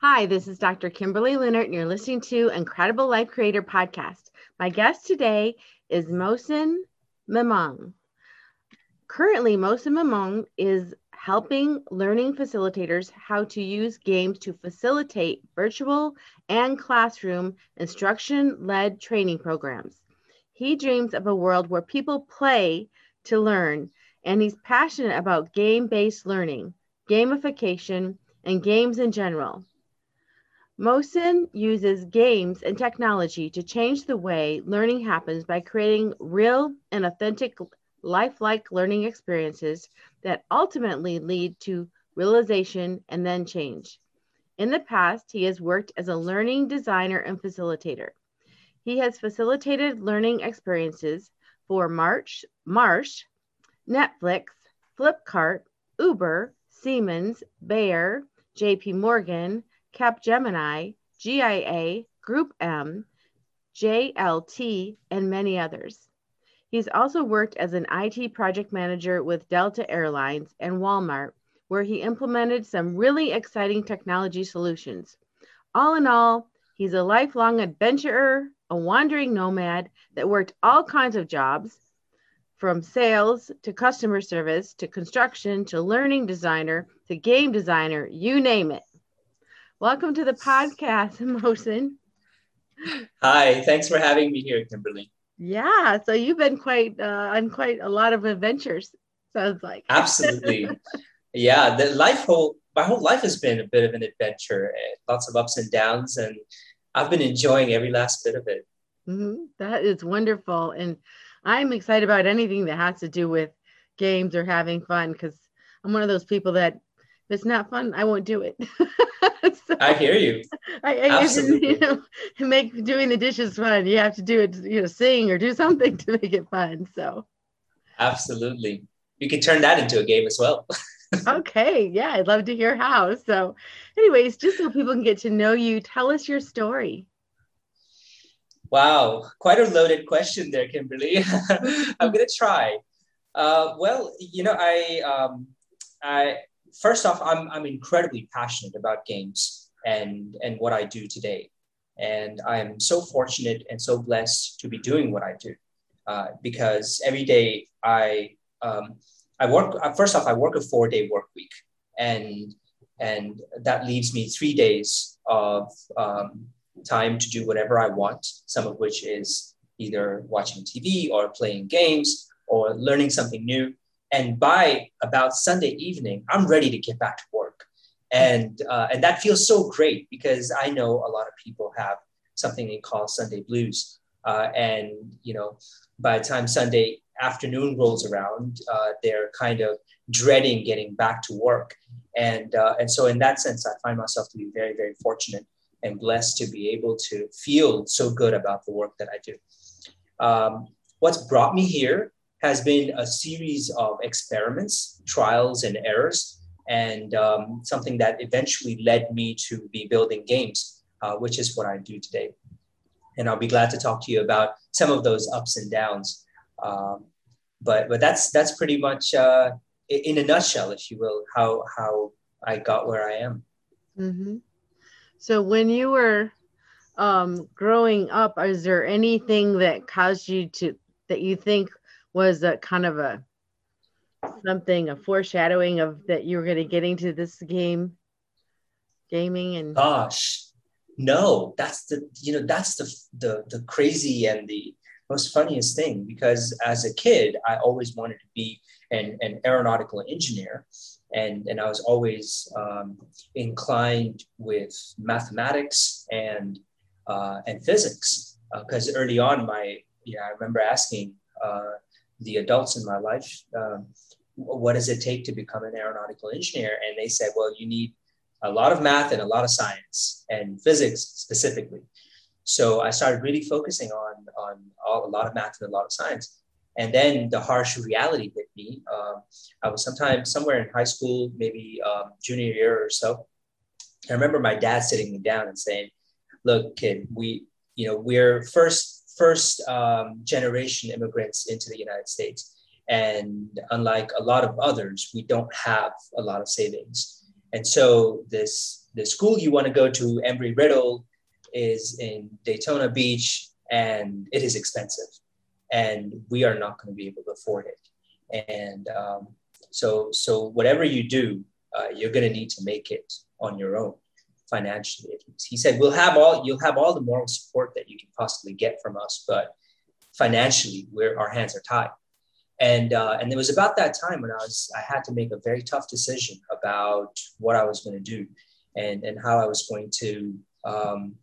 Hi, this is Dr. Kimberly Leonard, and you're listening to Incredible Life Creator Podcast. My guest today is Mohsin Memon. Currently, Mohsin Memon is helping learning facilitators how to use games to facilitate virtual and classroom instruction led training programs. He dreams of a world where people play to learn, and he's passionate about game based learning, gamification, and games in general. Mohsin uses games and technology to change the way learning happens by creating real and authentic lifelike learning experiences that ultimately lead to realization and then change. In the past, he has worked as a learning designer and facilitator. He has facilitated learning experiences for March, Marsh, Netflix, Flipkart, Uber, Siemens, Bayer, JP Morgan, Capgemini, GIA, GroupM, JLT, and many others. He's also worked as an IT project manager with Delta Airlines and Walmart, where he implemented some really exciting technology solutions. All in all, he's a lifelong adventurer, a wandering nomad that worked all kinds of jobs from sales to customer service to construction to learning designer to game designer, you name it. Welcome to the podcast, Mohsin. Hi, thanks for having me here, Kimberly. Yeah, so you've been quite uh, on quite a lot of adventures. Sounds like absolutely. yeah, the life whole my whole life has been a bit of an adventure, lots of ups and downs, and I've been enjoying every last bit of it. Mm-hmm. That is wonderful. And I'm excited about anything that has to do with games or having fun because I'm one of those people that if it's not fun, I won't do it. I hear you. I, I Absolutely. You know, make doing the dishes fun. You have to do it, you know, sing or do something to make it fun. So absolutely. You can turn that into a game as well. okay. Yeah, I'd love to hear how. So, anyways, just so people can get to know you, tell us your story. Wow, quite a loaded question there, Kimberly. I'm gonna try. Uh, well, you know, I, um, I first off, I'm I'm incredibly passionate about games and and what I do today, and I am so fortunate and so blessed to be doing what I do, uh, because every day I um, I work. Uh, first off, I work a four day work week, and and that leaves me three days of um, time to do whatever I want, some of which is either watching TV or playing games or learning something new. And by about Sunday evening, I'm ready to get back to work. And, uh, and that feels so great because I know a lot of people have something they call Sunday blues. Uh, and, you know, by the time Sunday afternoon rolls around, uh, they're kind of dreading getting back to work. And, uh, and so in that sense, I find myself to be very, very fortunate and blessed to be able to feel so good about the work that I do. Um, what's brought me here has been a series of experiments, trials, and errors, and um, something that eventually led me to be building games, uh, which is what I do today. And I'll be glad to talk to you about some of those ups and downs. Um, but but that's that's pretty much uh, in a nutshell, if you will, how how I got where I am. Mm-hmm. So when you were um, growing up, is there anything that caused you to that you think was a kind of a something a foreshadowing of that you were going to get into this game gaming and gosh no that's the you know that's the the the crazy and the most funniest thing because as a kid i always wanted to be an, an aeronautical engineer and and I was always um, inclined with mathematics and uh, and physics because uh, early on my yeah I remember asking uh, the adults in my life um, what does it take to become an aeronautical engineer and they said well you need a lot of math and a lot of science and physics specifically so I started really focusing on on all, a lot of math and a lot of science and then the harsh reality hit me. Um, I was sometime somewhere in high school, maybe um, junior year or so. I remember my dad sitting me down and saying, "Look, kid, we, you know, we're first first um, generation immigrants into the United States, and unlike a lot of others, we don't have a lot of savings. And so this the school you want to go to, Embry Riddle, is in Daytona Beach, and it is expensive, and we are not going to be able to afford it. And um, so, so whatever you do, uh, you're going to need to make it on your own financially. He said, "We'll have all you'll have all the moral support that you can possibly get from us, but financially, we're our hands are tied." And uh, and it was about that time when I was I had to make a very tough decision about what I was going to do, and and how I was going to um,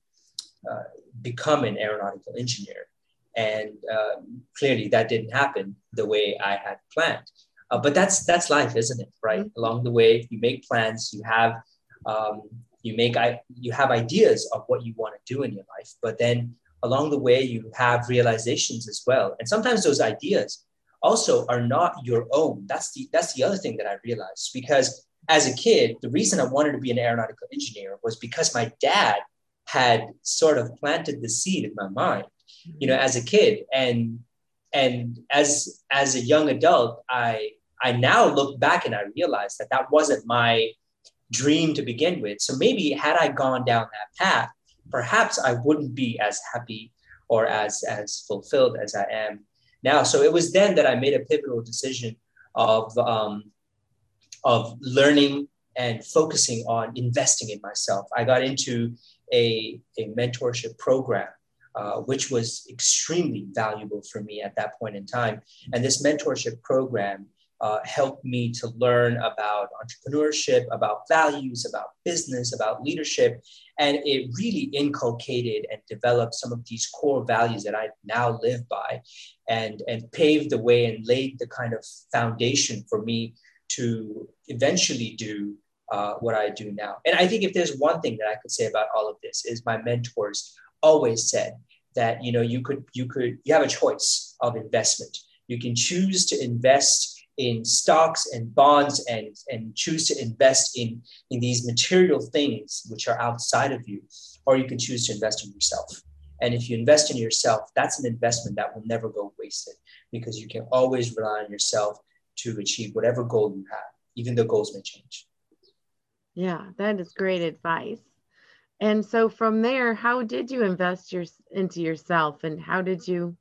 uh, become an aeronautical engineer. And uh, clearly, that didn't happen the way I had planned. Uh, but that's that's life, isn't it? Right. Mm-hmm. Along the way, you make plans. You have um, you make I, you have ideas of what you want to do in your life, but then along the way you have realizations as well. And sometimes those ideas also are not your own. That's the that's the other thing that I realized because as a kid, the reason I wanted to be an aeronautical engineer was because my dad had sort of planted the seed in my mind, you know, as a kid. And and as as a young adult, I I now look back and I realize that that wasn't my dream to begin with. So maybe had I gone down that path, perhaps I wouldn't be as happy or as as fulfilled as I am now. So it was then that I made a pivotal decision of um, of learning and focusing on investing in myself. I got into a, a mentorship program, uh, which was extremely valuable for me at that point in time. And this mentorship program uh, helped me to learn about entrepreneurship, about values, about business, about leadership. And it really inculcated and developed some of these core values that I now live by and, and paved the way and laid the kind of foundation for me to eventually do uh, what I do now. And I think if there's one thing that I could say about all of this is my mentors always said that you know you could you could you have a choice of investment. You can choose to invest in stocks and bonds and, and choose to invest in, in these material things which are outside of you, or you can choose to invest in yourself. And if you invest in yourself, that's an investment that will never go wasted because you can always rely on yourself to achieve whatever goal you have, even though goals may change. Yeah, that is great advice. And so from there, how did you invest your, into yourself and how did you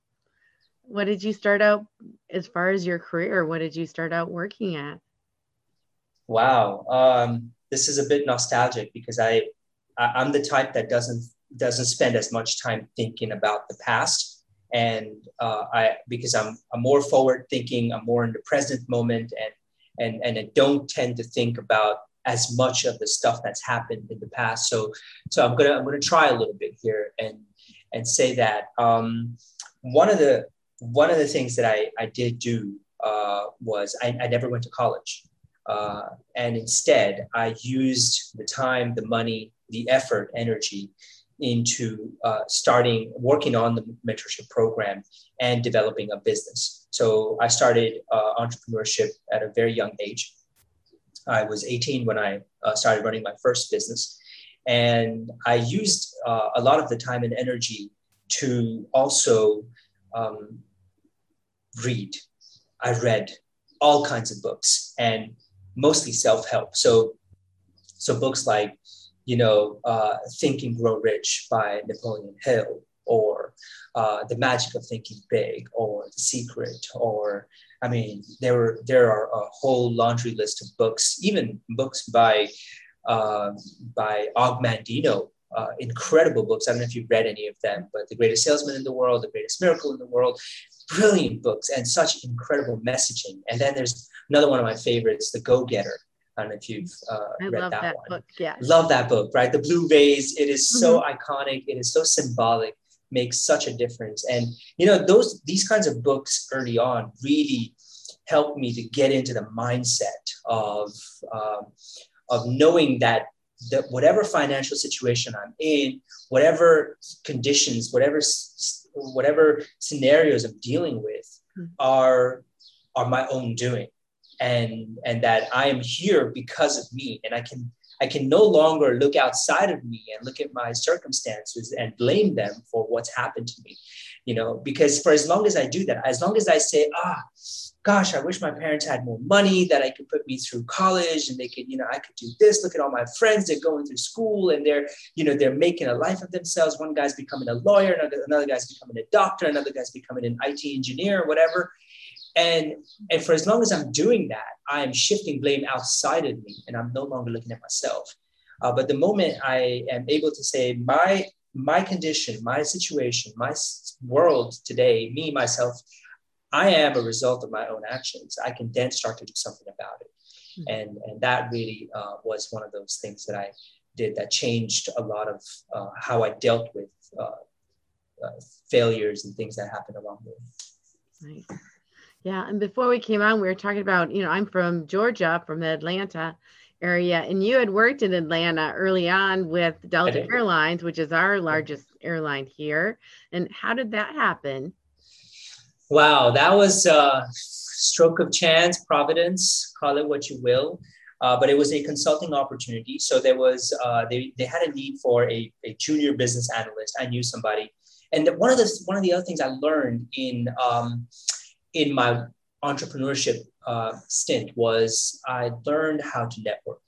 what did you start out as far as your career? What did you start out working at? Wow, um, this is a bit nostalgic because I, I am the type that doesn't doesn't spend as much time thinking about the past, and uh, I because I'm I'm more forward thinking, I'm more in the present moment, and and and I don't tend to think about as much of the stuff that's happened in the past. So so I'm gonna I'm gonna try a little bit here and and say that um, one of the one of the things that I, I did do uh, was I, I, never went to college. Uh, and instead, I used the time, the money, the effort, energy into uh, starting working on the mentorship program and developing a business. So I started uh, entrepreneurship at a very young age. I was 18 when I uh, started running my first business. And I used uh, a lot of the time and energy to also um, read. I read all kinds of books and mostly self-help. So, so books like, you know, uh, Think and Grow Rich by Napoleon Hill, or uh, The Magic of Thinking Big, or The Secret, or I mean, there were there are a whole laundry list of books, even books by uh, by Og Mandino, uh, incredible books. I don't know if you've read any of them, but The Greatest Salesman in the World, The Greatest Miracle in the World, brilliant books and such incredible messaging. And then there's another one of my favorites, The Go Getter. I don't know if you've uh, read that, that, one. Book, yeah. Love that book, right? The Blue Vase. It is so mm-hmm. iconic. It is so symbolic. Makes such a difference. And you know, those these kinds of books early on really helped me to get into the mindset of um, of knowing that that whatever financial situation I'm in, whatever conditions, whatever whatever scenarios I'm dealing with hmm. are are my own doing, and and that I am here because of me, and I can I can no longer look outside of me and look at my circumstances and blame them for what's happened to me, you know, because for as long as I do that, as long as I say, ah, gosh, I wish my parents had more money that I could put me through college and they could, you know, I could do this. Look at all my friends, they're going through school and they're, you know, they're making a life of themselves. One guy's becoming a lawyer, another, another guy's becoming a doctor, another guy's becoming an IT engineer or whatever. And, and for as long as I'm doing that, I am shifting blame outside of me and I'm no longer looking at myself. Uh, but the moment I am able to say, my, my condition, my situation, my world today, me, myself, I am a result of my own actions. I can then start to do something about it. Mm-hmm. And, and that really uh, was one of those things that I did that changed a lot of uh, how I dealt with uh, uh failures and things that happened along the way. Nice. Yeah, and before we came on, we were talking about, you know, I'm from Georgia, from Atlanta area, and you had worked in Atlanta early on with Delta Airlines, which is our largest airline here. And how did that happen? Wow, that was a stroke of chance, providence, call it what you will. Uh, but it was a consulting opportunity. So there was, uh, they, they had a need for a, a junior business analyst. I knew somebody. And one of the, one of the other things I learned in, um, in my entrepreneurship uh, stint was I learned how to network,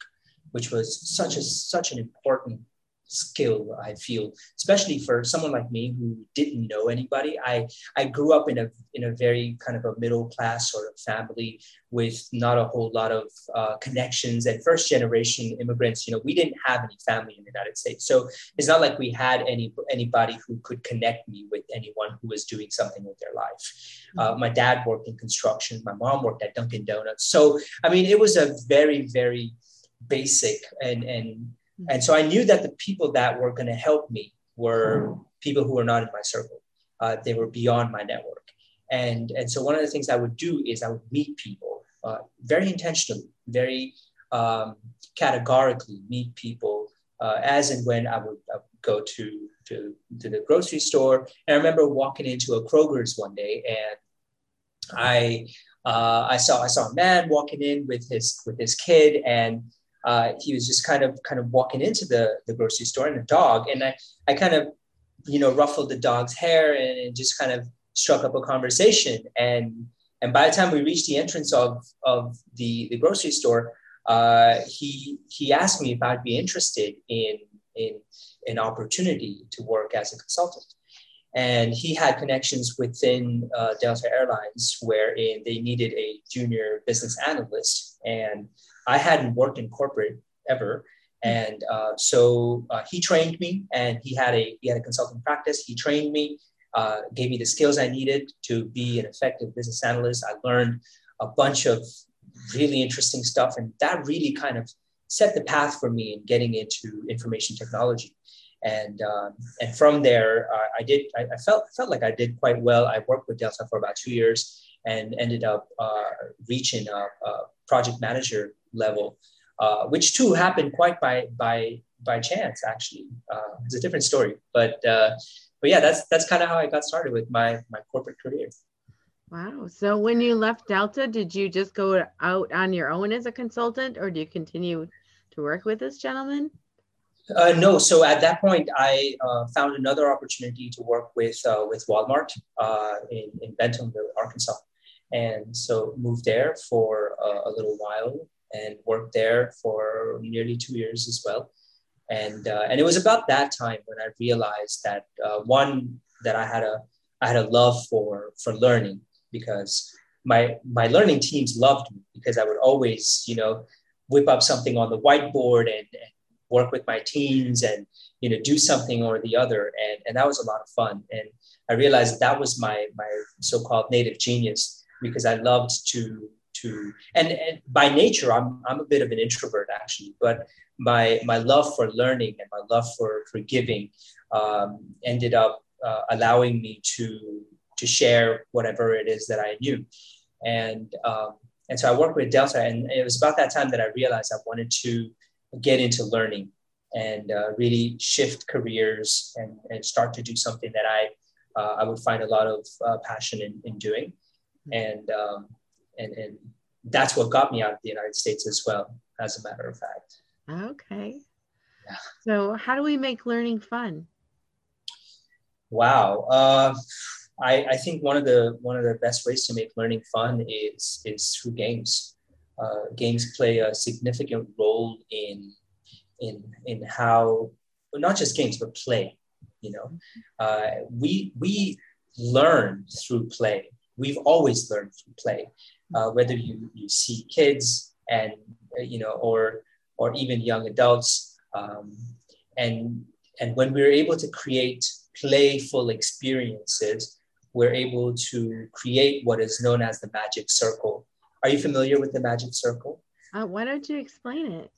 which was such a such an important skill i feel especially for someone like me who didn't know anybody. I i grew up in a in a very kind of a middle class sort of family with not a whole lot of uh, connections and first generation immigrants you know we didn't have any family in the united states. So it's not like we had any anybody who could connect me with anyone who was doing something with their life. Uh, my dad worked in construction. My mom worked at dunkin donuts. So i mean it was a very very basic and and and so I knew that the people that were going to help me were people who were not in my circle. Uh, they were beyond my network. And, and so one of the things I would do is I would meet people uh, very intentionally, very um, categorically meet people uh, as and when I would, I would go to, to, to the grocery store. And I remember walking into a Kroger's one day and I, uh, I saw I saw a man walking in with his with his kid, and uh, he was just kind of kind of walking into the, the grocery store and a dog. And I, I kind of you know ruffled the dog's hair and just kind of struck up a conversation. And and by the time we reached the entrance of of the, the grocery store uh, he he asked me if I'd be interested in in an opportunity to work as a consultant. And he had connections within uh, Delta Airlines wherein they needed a junior business analyst. And I hadn't worked in corporate ever. And uh, so uh, he trained me, and he had a he had a consulting practice. He trained me, uh, gave me the skills I needed to be an effective business analyst. I learned a bunch of really interesting stuff, and that really kind of set the path for me in getting into information technology. And um, and from there, I did I, I, felt felt like I did quite well. I worked with Delta for about two years and ended up uh, reaching a, a project manager level, uh, which too happened quite by by by chance. Actually, uh, it's a different story, but uh, but yeah, that's that's kind of how I got started with my my corporate career. Wow. So when you left Delta, did you just go out on your own as a consultant, or do you continue to work with this gentleman? Uh, no. So at that point, I uh, found another opportunity to work with uh, with Walmart uh, in in Bentonville, Arkansas, and so moved there for a little while and worked there for nearly two years as well. And uh, and it was about that time when I realized that uh, one that I had a I had a love for for learning because my my learning teams loved me because I would always you know whip up something on the whiteboard and, and work with my teams and you know do something or the other and and that was a lot of fun and I realized that, was my my so-called native genius because I loved to to and, and by nature I'm, I'm a bit of an introvert actually but my my love for learning and my love for for giving um, ended up uh, allowing me to to share whatever it is that I knew. And um, and so I worked with Delta and it was about that time that I realized I wanted to get into learning and uh, really shift careers and, and start to do something that I uh, I would find a lot of uh, passion in, in doing. And um, and, and that's what got me out of the United States as well, as a matter of fact. Okay. Yeah. So, how do we make learning fun? Wow. Uh, I, I think one of the one of the best ways to make learning fun is is through games. Uh, games play a significant role in in in how not just games but play. You know, uh, we we learn through play. We've always learned through play. Uh, whether you you see kids and you know or or even young adults um, and and when we're able to create playful experiences we're able to create what is known as the magic circle. Are you familiar with the magic circle? Uh, why don't you explain it?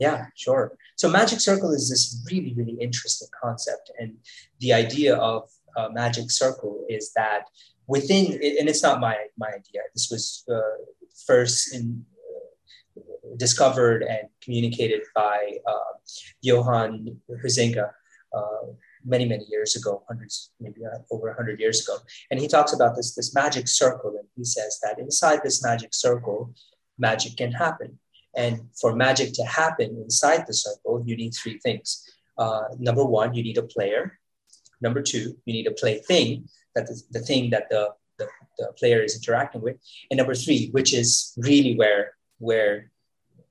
Yeah, sure. So, magic circle is this really, really interesting concept. And the idea of a magic circle is that within, and it's not my, my idea, this was uh, first in, uh, discovered and communicated by uh, Johan Huizinga, many many years ago hundreds maybe uh, over 100 years ago. And he talks about this this magic circle and he says that inside this magic circle magic can happen. And for magic to happen inside the circle you need three things. Uh, number one you need a player. Number two you need a plaything that the, the thing that the, the, the player is interacting with and number three which is really where where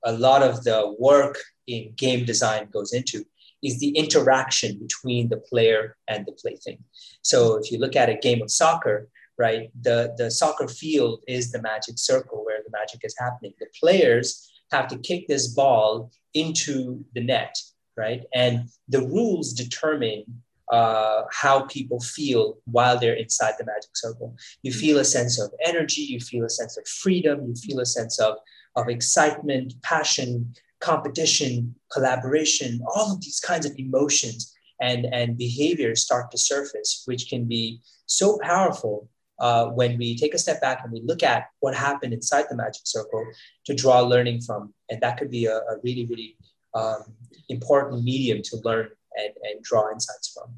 a lot of the work in game design goes into is the interaction between the player and the plaything. So if you look at a game of soccer, right, the, the soccer field is the magic circle where the magic is happening. The players have to kick this ball into the net, right? And the rules determine uh, how people feel while they're inside the magic circle. You feel a sense of energy, you feel a sense of freedom, you feel a sense of, of excitement, passion, competition, collaboration, all of these kinds of emotions and, and behaviors start to surface, which can be so powerful uh, when we take a step back and we look at what happened inside the magic circle to draw learning from. And that could be a, a really, really um, important medium to learn and, and draw insights from.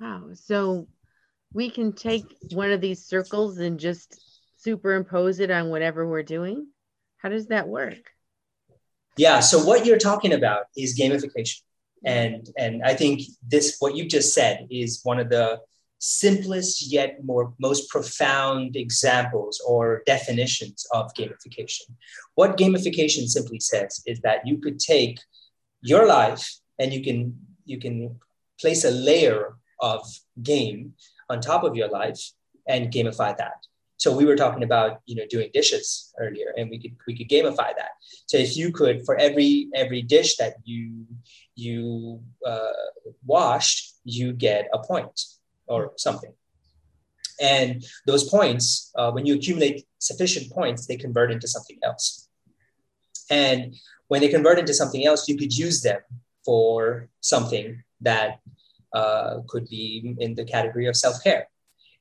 Wow. So we can take one of these circles and just superimpose it on whatever we're doing? How does that work? Yeah. So what you're talking about is gamification. And, and I think this, what you just said is one of the simplest yet more most profound examples or definitions of gamification. What gamification simply says is that you could take your life and you can you can place a layer of game on top of your life and gamify that. So we were talking about you know doing dishes earlier, and we could we could gamify that. So if you could for every every dish that you you uh, washed, you get a point or something. And those points, uh, when you accumulate sufficient points, they convert into something else. And when they convert into something else, you could use them for something that uh, could be in the category of self care.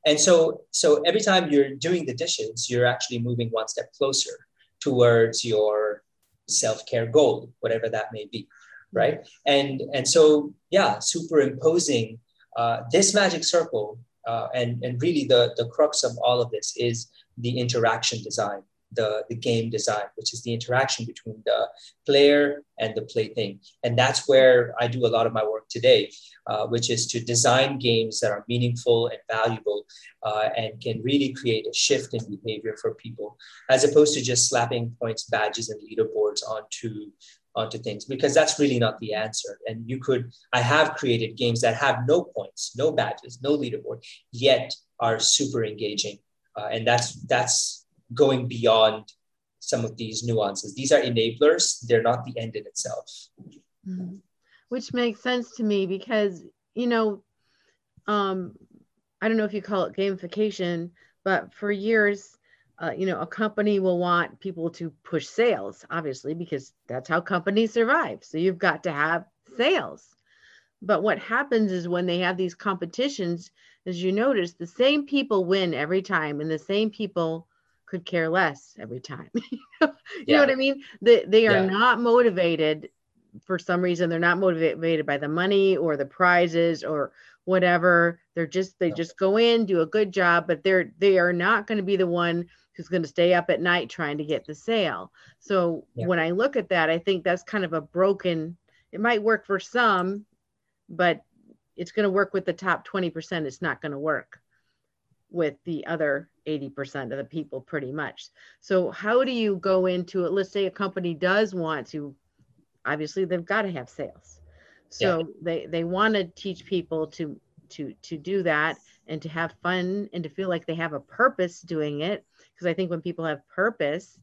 And so, so every time you're doing the dishes, you're actually moving one step closer towards your self-care goal, whatever that may be, right? And and so, yeah, superimposing uh, this magic circle, uh, and and really the the crux of all of this is the interaction design the, the game design, which is the interaction between the player and the plaything. And that's where I do a lot of my work today, uh, which is to design games that are meaningful and valuable uh, and can really create a shift in behavior for people, as opposed to just slapping points, badges, and leaderboards onto onto things because that's really not the answer and you could i have created games that have no points no badges no leaderboard yet are super engaging uh, and that's that's going beyond some of these nuances. These are enablers, they're not the end in itself. Mm-hmm. Which makes sense to me because, you know, um, I don't know if you call it gamification, but for years, uh, you know, a company will want people to push sales, obviously, because that's how companies survive. So you've got to have sales. But what happens is when they have these competitions, as you notice, the same people win every time, and the same people could care less every time. you yeah. know what I mean? They, they are yeah. not motivated for some reason. They're not motivated by the money or the prizes or whatever. They're just, they just go in, do a good job, but they're, they are not going to be the one who's going to stay up at night trying to get the sale. So yeah. when I look at that, I think that's kind of a broken, it might work for some, but it's going to work with the top 20%. It's not going to work with the other 80% of the people pretty much. So how do you go into it? Let's say a company does want to, obviously they've got to have sales. So yeah. they, they want to teach people to, to, to do that and to have fun and to feel like they have a purpose doing it. Because I think when people have purpose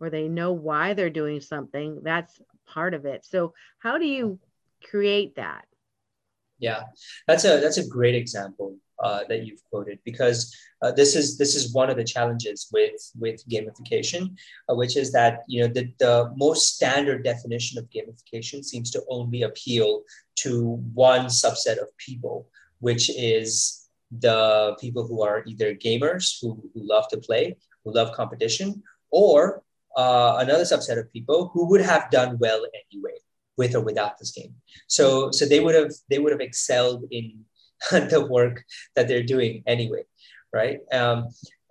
or they know why they're doing something, that's part of it. So how do you create that? Yeah, that's a that's a great example uh, that you've quoted because uh, this is this is one of the challenges with with gamification, uh, which is that you know the, the most standard definition of gamification seems to only appeal to one subset of people, which is the people who are either gamers who, who love to play, who love competition, or uh, another subset of people who would have done well anyway with or without this game. So so they would have they would have excelled in the work that they're doing anyway, right? Um,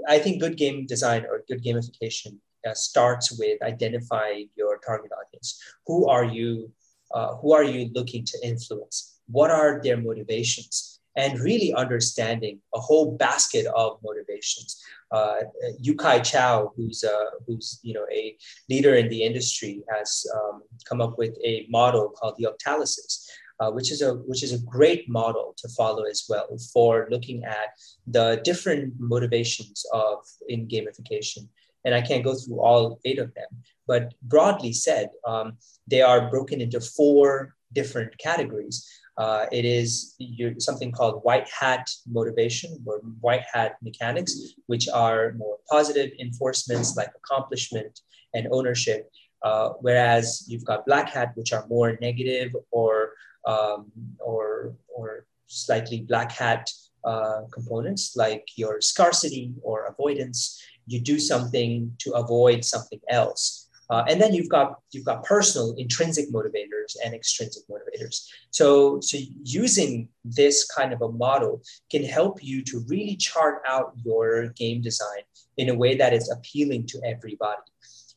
I think good game design or good gamification uh, starts with identifying your target audience. Who are you? Uh, who are you looking to influence? What are their motivations? And really understanding a whole basket of motivations. Uh, Yu-kai Chou, who's uh, who's you know a leader in the industry, has um, come up with a model called the octalysis, uh, which is a which is a great model to follow as well for looking at the different motivations of in gamification. And I can't go through all eight of them, but broadly said, um, they are broken into four different categories. Uh, it is something called white hat motivation or white hat mechanics, which are more positive enforcements like accomplishment and ownership. Uh, whereas you've got black hat, which are more negative or um, or, or slightly black hat uh, components like your scarcity or avoidance. You do something to avoid something else. Uh, and then you've got you've got personal intrinsic motivators and extrinsic motivators. So so using this kind of a model can help you to really chart out your game design in a way that is appealing to everybody.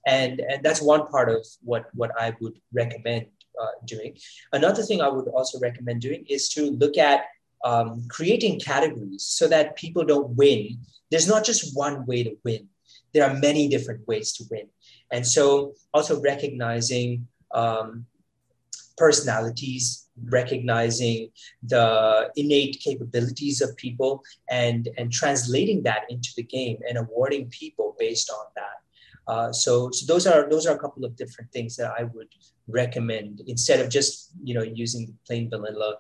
And and that's one part of what what I would recommend uh, doing. Another thing I would also recommend doing is to look at um, creating categories so that people don't win. There's not just one way to win. There are many different ways to win. And so also recognizing um, personalities, recognizing the innate capabilities of people and, and translating that into the game and awarding people based on that. Uh, so, so those are those are a couple of different things that I would recommend instead of just you know using plain vanilla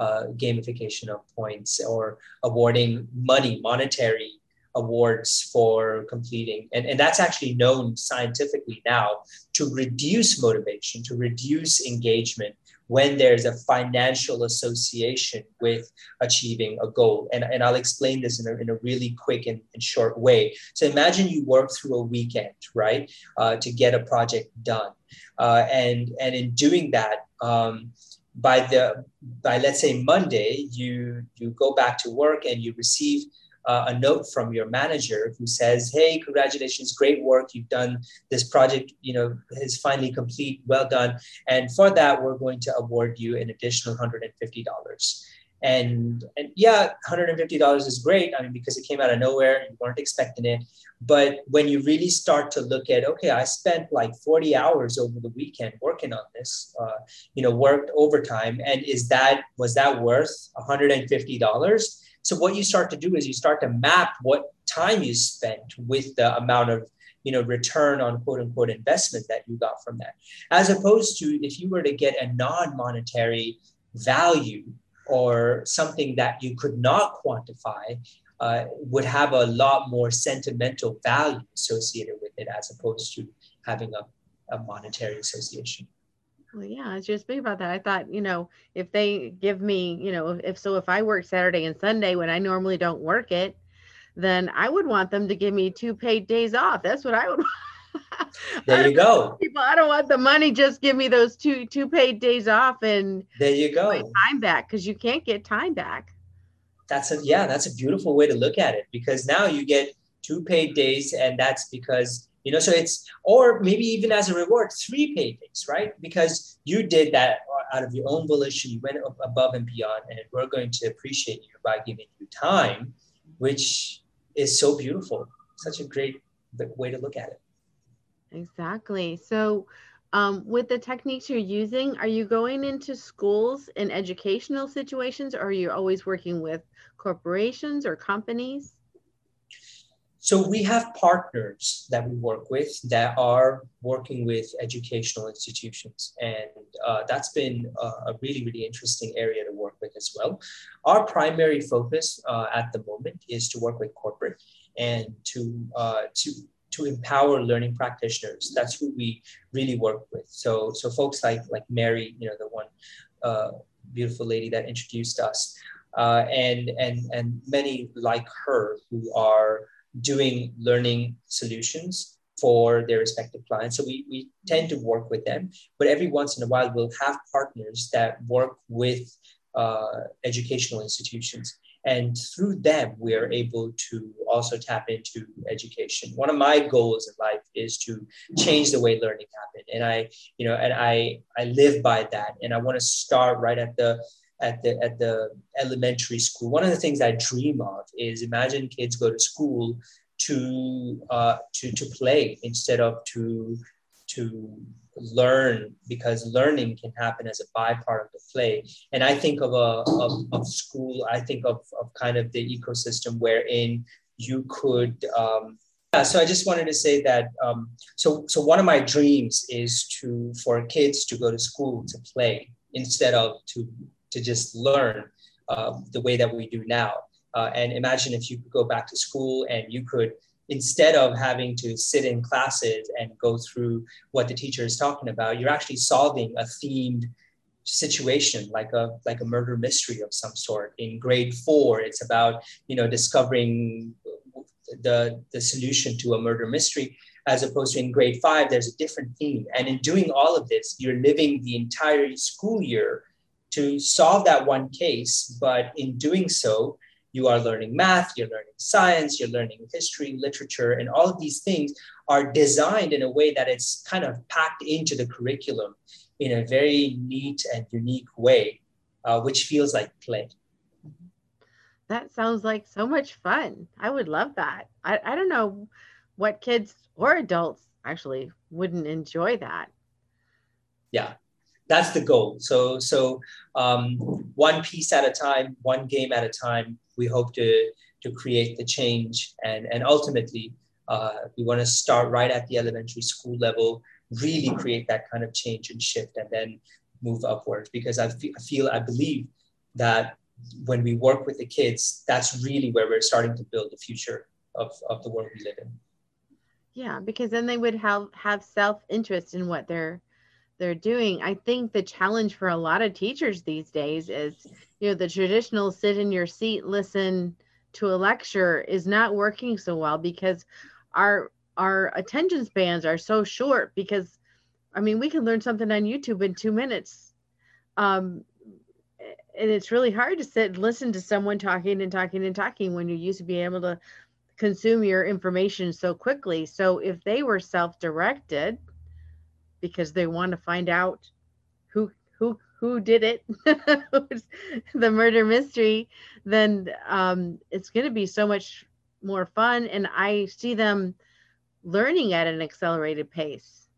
uh, gamification of points or awarding money monetary awards for completing. And, and that's actually known scientifically now to reduce motivation to reduce engagement when there's a financial association with achieving a goal. And, and I'll explain this in a, in a really quick and, and short way. So imagine you work through a weekend, right, uh, to get a project done. Uh, and, and in doing that, um, by the by let's say Monday, you you go back to work and you receive uh, a note from your manager who says, "Hey, congratulations, great work! You've done this project. You know, is finally complete. Well done. And for that, we're going to award you an additional hundred and fifty dollars." And and yeah, hundred and fifty dollars is great. I mean, because it came out of nowhere, you weren't expecting it. But when you really start to look at, okay, I spent like forty hours over the weekend working on this. Uh, you know, worked overtime, and is that was that worth one hundred and fifty dollars? So what you start to do is you start to map what time you spent with the amount of you know return on quote unquote investment that you got from that. As opposed to if you were to get a non-monetary value or something that you could not quantify uh, would have a lot more sentimental value associated with it as opposed to having a, a monetary association well, yeah, it's just think about that. I thought, you know, if they give me, you know, if so, if I work Saturday and Sunday when I normally don't work it, then I would want them to give me two paid days off. That's what I would. there you go. People, I don't want the money. Just give me those two two paid days off and there you go. Time back because you can't get time back. That's a yeah. That's a beautiful way to look at it because now you get two paid days, and that's because you know. So it's or maybe even as a reward, three days, right? Because you did that out of your own volition, you went above and beyond, and we're going to appreciate you by giving you time, which is so beautiful. Such a great way to look at it. Exactly. So um, with the techniques you're using, are you going into schools in educational situations or are you always working with corporations or companies? So we have partners that we work with that are working with educational institutions, and uh, that's been a, a, really, really interesting area to work with as well. Our primary focus uh, at the moment is to work with corporate and to uh, to to empower learning practitioners. That's who we really work with. So, so folks like like Mary, you know, the one uh, beautiful lady that introduced us, uh, and and and many like her who are doing learning solutions for their respective clients. So we, we tend to work with them, but every once in a while we'll have partners that work with uh, educational institutions and through them we are able to also tap into education one of my goals in life is to change the way learning happens. and i you know and i i live by that and i want to start right at the at the at the elementary school. One of the things i dream of is imagine kids go to school to uh, to to play instead of to to learn because learning can happen as a byproduct of the play. And i think of a of, of school i think of, of kind of the ecosystem wherein you could um, yeah, so i just wanted to say that um, so so one of my dreams is to for kids to go to school to play instead of to to just learn uh, the way that we do now. Uh, and imagine if you could go back to school and you could instead of having to sit in classes and go through what the teacher is talking about, you're actually solving a themed situation like a like a murder mystery of some sort. In grade four it's about you know discovering the the solution to a murder mystery as opposed to in grade five there's a different theme. And in doing all of this you're living the entire school year to solve that one case but in doing so you are learning math, you're learning science, you're learning history, literature, and all of these things are designed in a way that it's kind of packed into the curriculum in a very neat and unique way, uh, which feels like play. That sounds like so much fun. I would love that. I, I don't know what kids or adults actually wouldn't enjoy that. Yeah, that's the goal. So so um, one piece at a time, one game at a time. We hope to to create the change, and and ultimately uh, we want to start right at the elementary school level, really create that kind of change and shift, and then move upwards. Because I feel, I feel I believe that when we work with the kids, that's really where we're starting to build the future of, of the world we live in. Yeah, because then they would have have self interest in what they're they're doing. I think the challenge for a lot of teachers these days is, you know, the traditional sit in your seat, listen to a lecture is not working so well because our our attention spans are so short because I mean, we can learn something on YouTube in 2 minutes. Um and it's really hard to sit and listen to someone talking and talking and talking when you used to be able to consume your information so quickly. So if they were self-directed, because they want to find out who who who did it. The murder mystery? Then um, it's going to be so much more fun and i see them learning at an accelerated pace.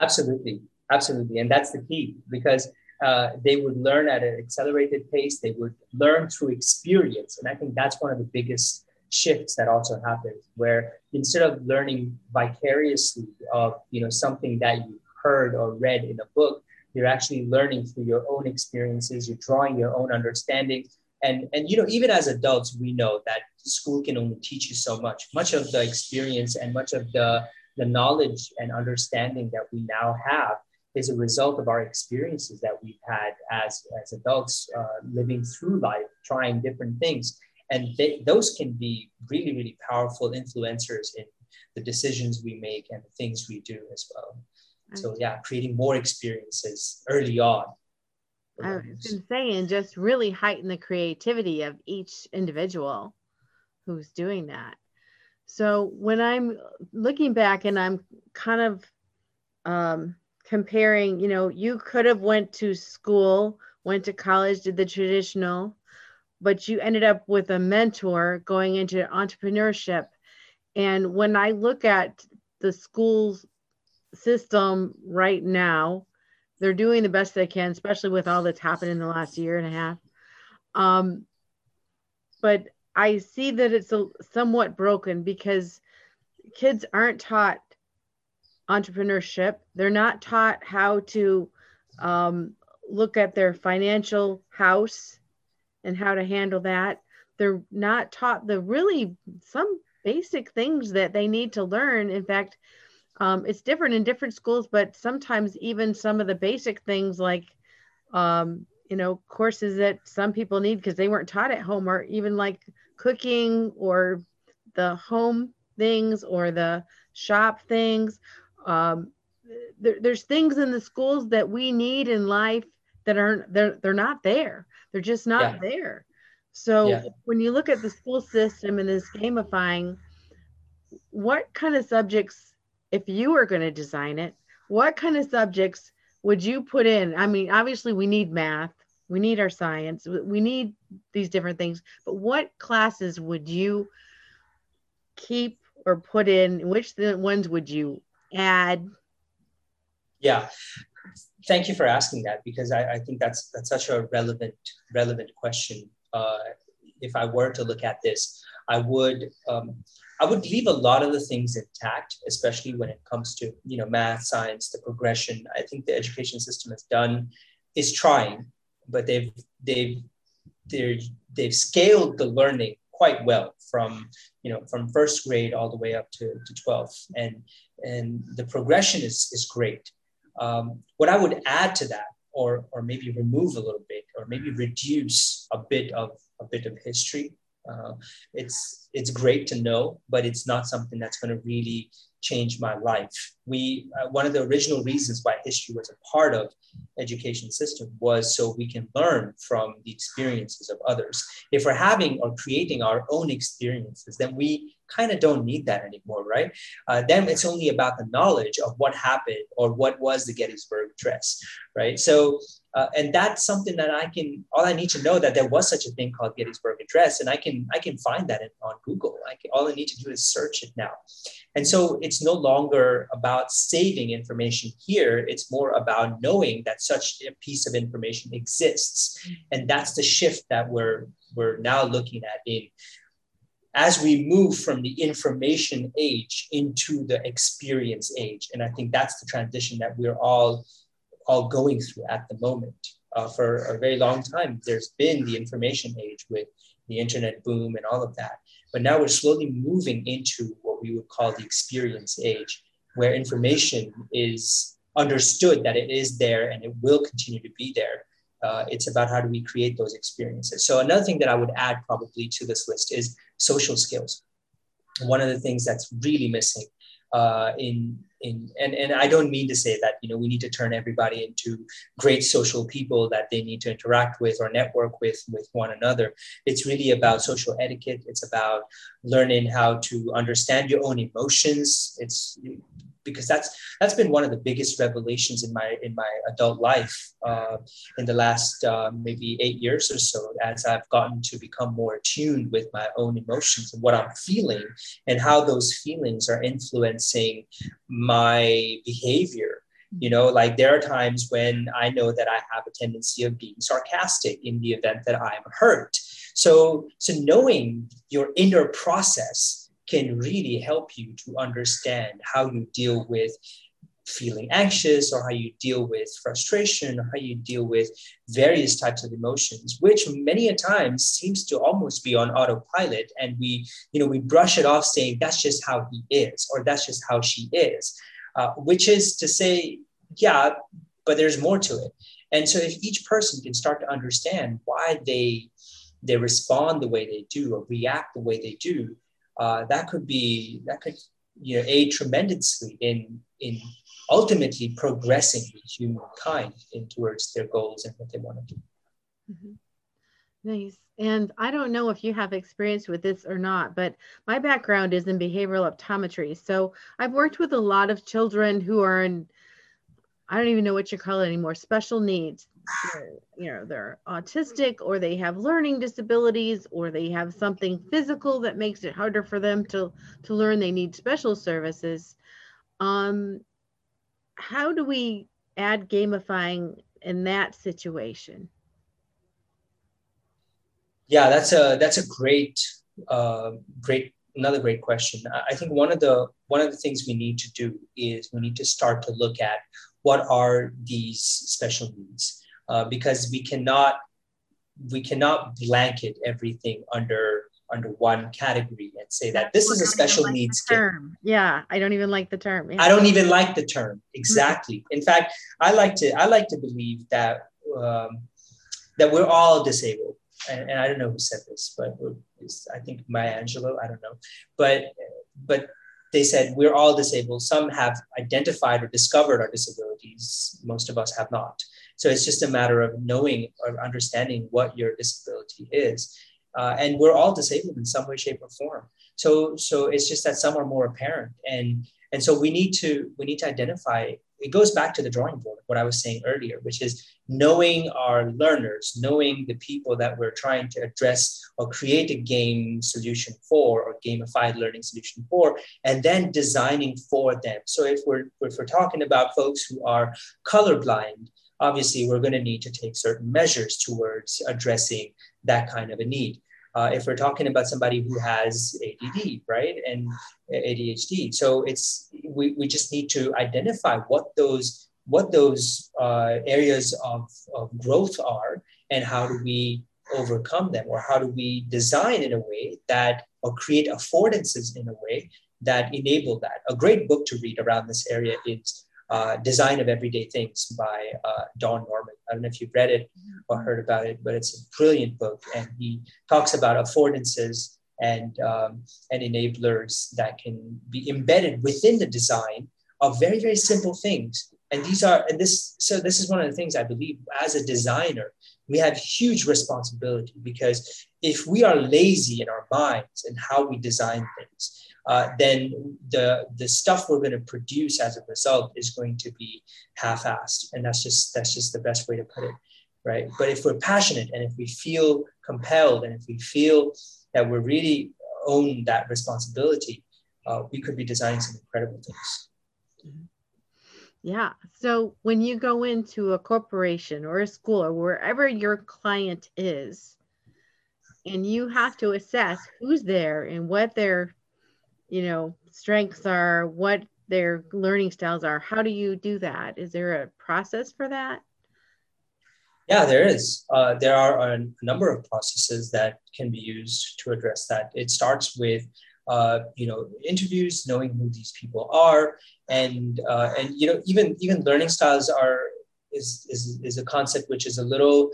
Absolutely. Absolutely. And that's the key because uh, they would learn at an accelerated pace. They would learn through experience. And i think that's one of the biggest shifts that also happens where instead of learning vicariously of you know something that you heard or read in a book you're actually learning through your own experiences you're drawing your own understanding. And and you know even as adults we know that school can only teach you so much much of the experience and much of the the knowledge and understanding that we now have is a result of our experiences that we've had as as adults uh, living through life trying different things and they, those can be really really powerful influencers in the decisions we make and the things we do as well. So yeah creating more experiences early on. I was going to say and just really heighten the creativity of each individual who's doing that. So when I'm looking back and I'm kind of um, comparing, you know, you could have went to school, went to college, did the traditional, but you ended up with a mentor going into entrepreneurship. And when I look at the school system right now, they're doing the best they can, especially with all that's happened in the last year and a half. Um, but I see that it's a, somewhat broken because kids aren't taught entrepreneurship. They're not taught how to um, look at their financial house and how to handle that. They're not taught the really some basic things that they need to learn. In fact, um, it's different in different schools, but sometimes even some of the basic things like, um, you know, courses that some people need because they weren't taught at home, or even like cooking or the home things or the shop things. Um, there, there's things in the schools that we need in life that aren't they're they're not there. They're just not yeah. there. So yeah. when you look at the school system and this gamifying, what kind of subjects if you were going to design it, what kind of subjects would you put in? I mean, obviously, we need math, we need our science, we need these different things, but what classes would you keep or put in? Which ones would you add? Yeah. Thank you for asking that because I, I think that's that's such a relevant relevant question. Uh, if I were to look at this, I would um, I would leave a lot of the things intact, especially when it comes to you know math, science, the progression. I think the education system has done is trying, but they've they've they they've scaled the learning quite well from you know from first grade all the way up to, to 12th and and the progression is is great um, what i would add to that or or maybe remove a little bit or maybe reduce a bit of a bit of history uh, it's it's great to know, but it's not something that's going to really change my life. We uh, one of the original reasons why history was a part of education system was so we can learn from the experiences of others. If we're having or creating our own experiences, then we kind of don't need that anymore, right? Uh, then it's only about the knowledge of what happened or what was the Gettysburg Address, right? So uh, and that's something that I can. All I need to know that there was such a thing called Gettysburg Address, and I can I can find that in, on Google. Can, all I need to do is search it now, and so it's no longer about saving information here. It's more about knowing that such a piece of information exists, and that's the shift that we're we're now looking at in as we move from the information age into the experience age. And I think that's the transition that we're all all going through at the moment. Uh, for a very long time, there's been the information age with the internet boom and all of that. But now we're slowly moving into what we would call the experience age, where information is understood that it is there and it will continue to be there. Uh, it's about how do we create those experiences. So another thing that I would add probably to this list is social skills. One of the things that's really missing uh, in in and, and I don't mean to say that you know we need to turn everybody into great social people that they need to interact with or network with with one another. It's really about social etiquette. It's about learning how to understand your own emotions. It's because that's that's been one of the biggest revelations in my in my adult life uh, in the last uh, maybe eight years or so as I've gotten to become more attuned with my own emotions and what I'm feeling and how those feelings are influencing my behavior. You know like there are times when i know that i have a tendency of being sarcastic in the event that i'm hurt. So so knowing your inner process can really help you to understand how you deal with feeling anxious or how you deal with frustration or how you deal with various types of emotions which many a times seems to almost be on autopilot. And we you know we brush it off saying that's just how he is or that's just how she is uh, which is to say yeah but there's more to it. And so if each person can start to understand why they they respond the way they do or react the way they do uh, that could be that could you know aid tremendously in in ultimately progressing humankind in towards their goals and what they want to do. Mm-hmm. Nice. And I don't know if you have experience with this or not, but my background is in behavioral optometry. So I've worked with a lot of children who are in, I don't even know what you call it anymore, special needs. They're, you know, they're autistic or they have learning disabilities or they have something physical that makes it harder for them to, to learn. They need special services. Um, how do we add gamifying in that situation? Yeah, that's a that's a great uh, great another great question. I think one of the one of the things we need to do is we need to start to look at what are these special needs uh, because we cannot we cannot blanket everything under under one category and say that this is a special like needs term. Yeah, I don't even like the term. Yeah. I don't even like the term exactly. Mm-hmm. In fact, I like to I like to believe that um, that we're all disabled and, and I don't know who said this, but I think Maya Angelou. I don't know, but but they said we're all disabled. Some have identified or discovered our disabilities. Most of us have not. So it's just a matter of knowing or understanding what your disability is. Uh, and we're all disabled in some way, shape, or form. So, so it's just that some are more apparent, and and so we need to we need to identify it goes back to the drawing board, what I was saying earlier, which is knowing our learners, knowing the people that we're trying to address or create a game solution for or gamified learning solution for, and then designing for them. So if we're if we're talking about folks who are colorblind, obviously we're going to need to take certain measures towards addressing that kind of a need uh, if we're talking about somebody who has ADD, right, and ADHD. So it's we, we just need to identify what those what those uh, areas of, of growth are and how do we overcome them or how do we design in a way that or create affordances in a way that enable that. A great book to read around this area is uh, Design of Everyday Things by uh, Don Norman. I don't know if you've read it or heard about it, but it's a brilliant book. And he talks about affordances and, um, and enablers that can be embedded within the design of very, very simple things. And these are, and this, so this is one of the things I believe as a designer, we have huge responsibility because if we are lazy in our minds and how we design things, uh, then the the stuff we're going to produce as a result is going to be half-assed, and that's just that's just the best way to put it, right? But if we're passionate and if we feel compelled and if we feel that we're really own that responsibility, uh, we could be designing some incredible things. Yeah. So when you go into a corporation or a school or wherever your client is, and you have to assess who's there and what their you know strengths are what their learning styles are how do you do that? Is there a process for that? Yeah there is. Uh, there are a number of processes that can be used to address that. It starts with uh, you know interviews knowing who these people are. And uh, and you know even even learning styles are is, is is a concept which is a little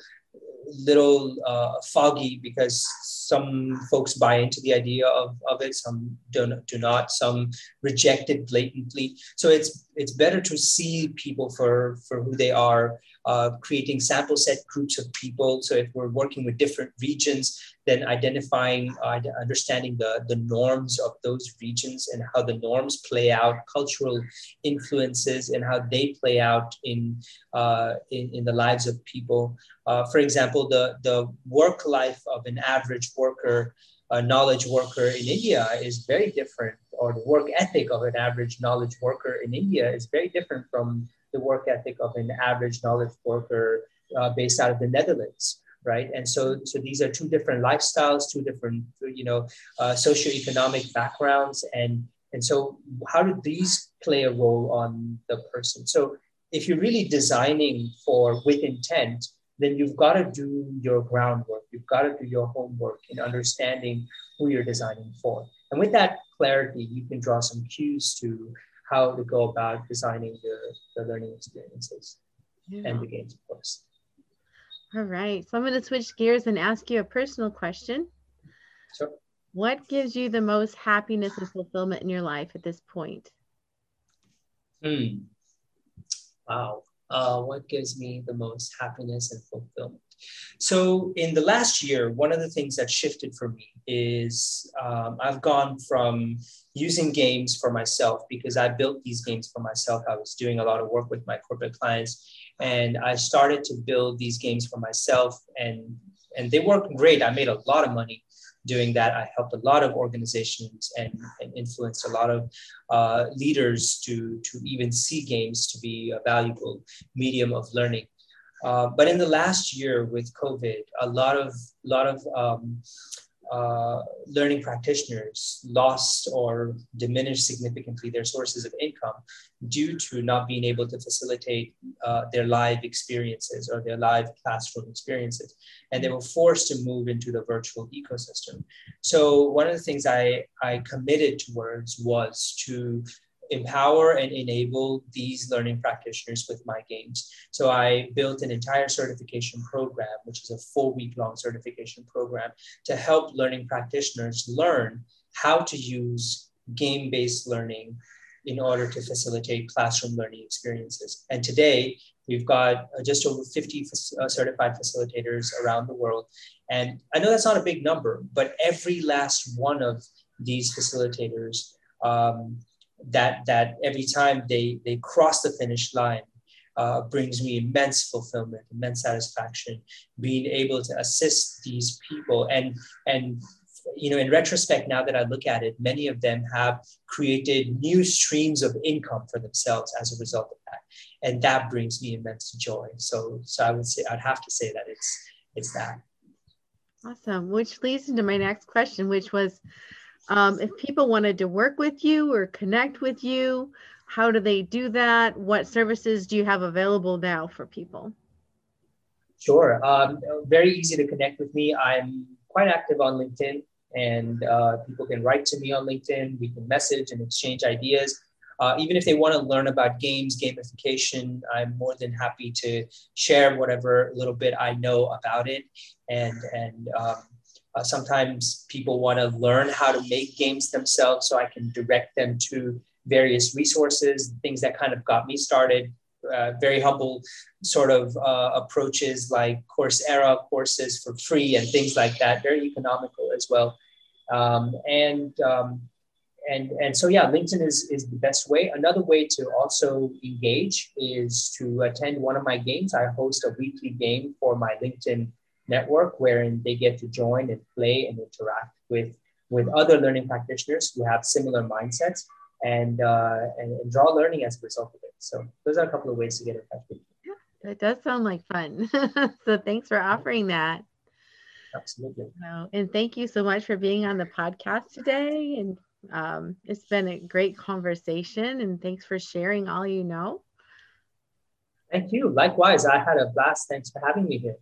little uh, foggy because some folks buy into the idea of, of it. Some don't, do not. Some reject it blatantly. So it's it's better to see people for for who they are uh, creating sample set groups of people. So if we're working with different regions then identifying uh, understanding the the norms of those regions and how the norms play out cultural influences and how they play out in uh, in, in the lives of people. Uh, for example the the work life of an average worker, a knowledge worker in India is very different, or the work ethic of an average knowledge worker in India is very different from the work ethic of an average knowledge worker uh, based out of the Netherlands right and so so these are two different lifestyles two different you know uh, socioeconomic backgrounds and and so how do these play a role on the person so if you're really designing for with intent then you've got to do your groundwork. You've got to do your homework in understanding who you're designing for. And with that clarity, you can draw some cues to how to go about designing the, the learning experiences yeah. and the games, of course. All right. So I'm going to switch gears and ask you a personal question. Sure. What gives you the most happiness and fulfillment in your life at this point? Hmm. Wow uh, what gives me the most happiness and fulfillment. So, in the last year, one of the things that shifted for me is um, I've gone from using games for myself because I built these games for myself. I was doing a lot of work with my corporate clients, and I started to build these games for myself, and and they worked great. I made a lot of money doing that. I helped a lot of organizations and, and influenced a lot of uh, leaders to, to even see games to be a valuable medium of learning. Uh, but in the last year with COVID, a lot of lot of um, uh, learning practitioners lost or diminished significantly their sources of income due to not being able to facilitate uh, their live experiences or their live classroom experiences. And they were forced to move into the virtual ecosystem. So, one of the things I, I committed towards was to empower and enable these learning practitioners with my games. So I built an entire certification program, which is a four week long certification program to help learning practitioners learn how to use game based learning in order to facilitate classroom learning experiences. And today, we've got uh, just over 50 uh, certified facilitators around the world. And I know that's not a big number, but every last one of these facilitators um, that that every time they they cross the finish line uh, brings me immense fulfillment, immense satisfaction, being able to assist these people. And and you know in retrospect now that i look at it many of them have created new streams of income for themselves as a result of that. And that brings me immense joy. So so i would say i'd have to say that it's it's that. Awesome. Which leads into my next question which was um, if people wanted to work with you or connect with you, how do they do that? What services do you have available now for people? Sure. Um, very easy to connect with me. I'm quite active on LinkedIn, and uh, people can write to me on LinkedIn. We can message and exchange ideas. Uh, even if they want to learn about games, gamification, I'm more than happy to share whatever little bit I know about it and and um, uh, sometimes people want to learn how to make games themselves, so I can direct them to various resources, things that kind of got me started. Uh, very humble sort of uh, approaches like Coursera courses for free and things like that, very economical as well. Um, and um, and and so yeah, LinkedIn is is the best way. Another way to also engage is to attend one of my games. I host a weekly game for my LinkedIn network wherein they get to join and play and interact with with other learning practitioners who have similar mindsets and uh, and, and draw learning as a result of it. So those are a couple of ways to get in touch with you. Yeah, that does sound like fun. so thanks for offering that. Absolutely. and thank you so much for being on the podcast today. And um, it's been a great conversation. And thanks for sharing all you know. Thank you. Likewise, I had a blast. Thanks for having me here.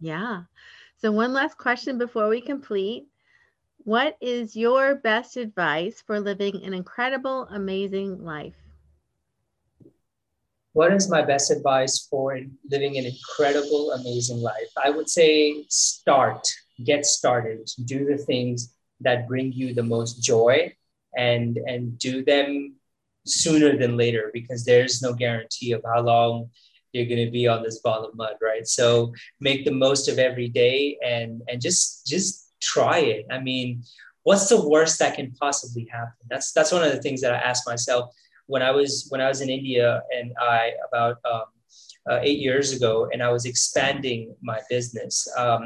Yeah. So, one last question before we complete. What is your best advice for living an incredible, amazing life? What is my best advice for living an incredible, amazing life? I would say start, get started, do the things that bring you the most joy and and do them sooner than later because there's no guarantee of how long you're going to be on this ball of mud right? So make the most of every day and and just just try it. I mean what's the worst that can possibly happen? That's that's one of the things that i asked myself when i was when i was in india and i about um, uh, eight years ago and i was expanding my business. Um,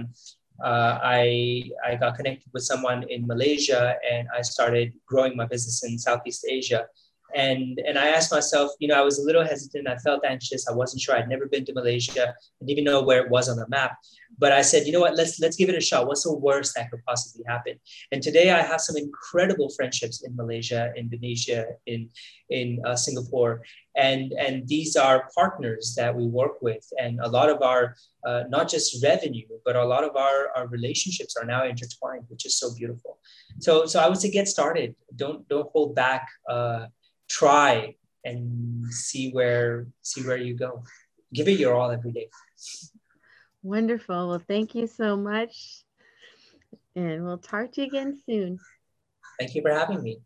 uh, I, I got connected with someone in Malaysia and I started growing my business in Southeast Asia and and I asked myself, you know, I was a little hesitant. I felt anxious. I wasn't sure. I'd never been to Malaysia. I didn't even know where it was on the map. But I said, you know what? Let's let's give it a shot. What's the worst that could possibly happen? And today I have some incredible friendships in Malaysia, Indonesia, in in uh, Singapore, and and these are partners that we work with. And a lot of our uh, not just revenue, but a lot of our our relationships are now intertwined, which is so beautiful. So so I would say get started. Don't don't hold back. Uh, try and see where see where you go. Give it your all every day. Wonderful. Well thank you so much. And we'll talk to you again soon. Thank you for having me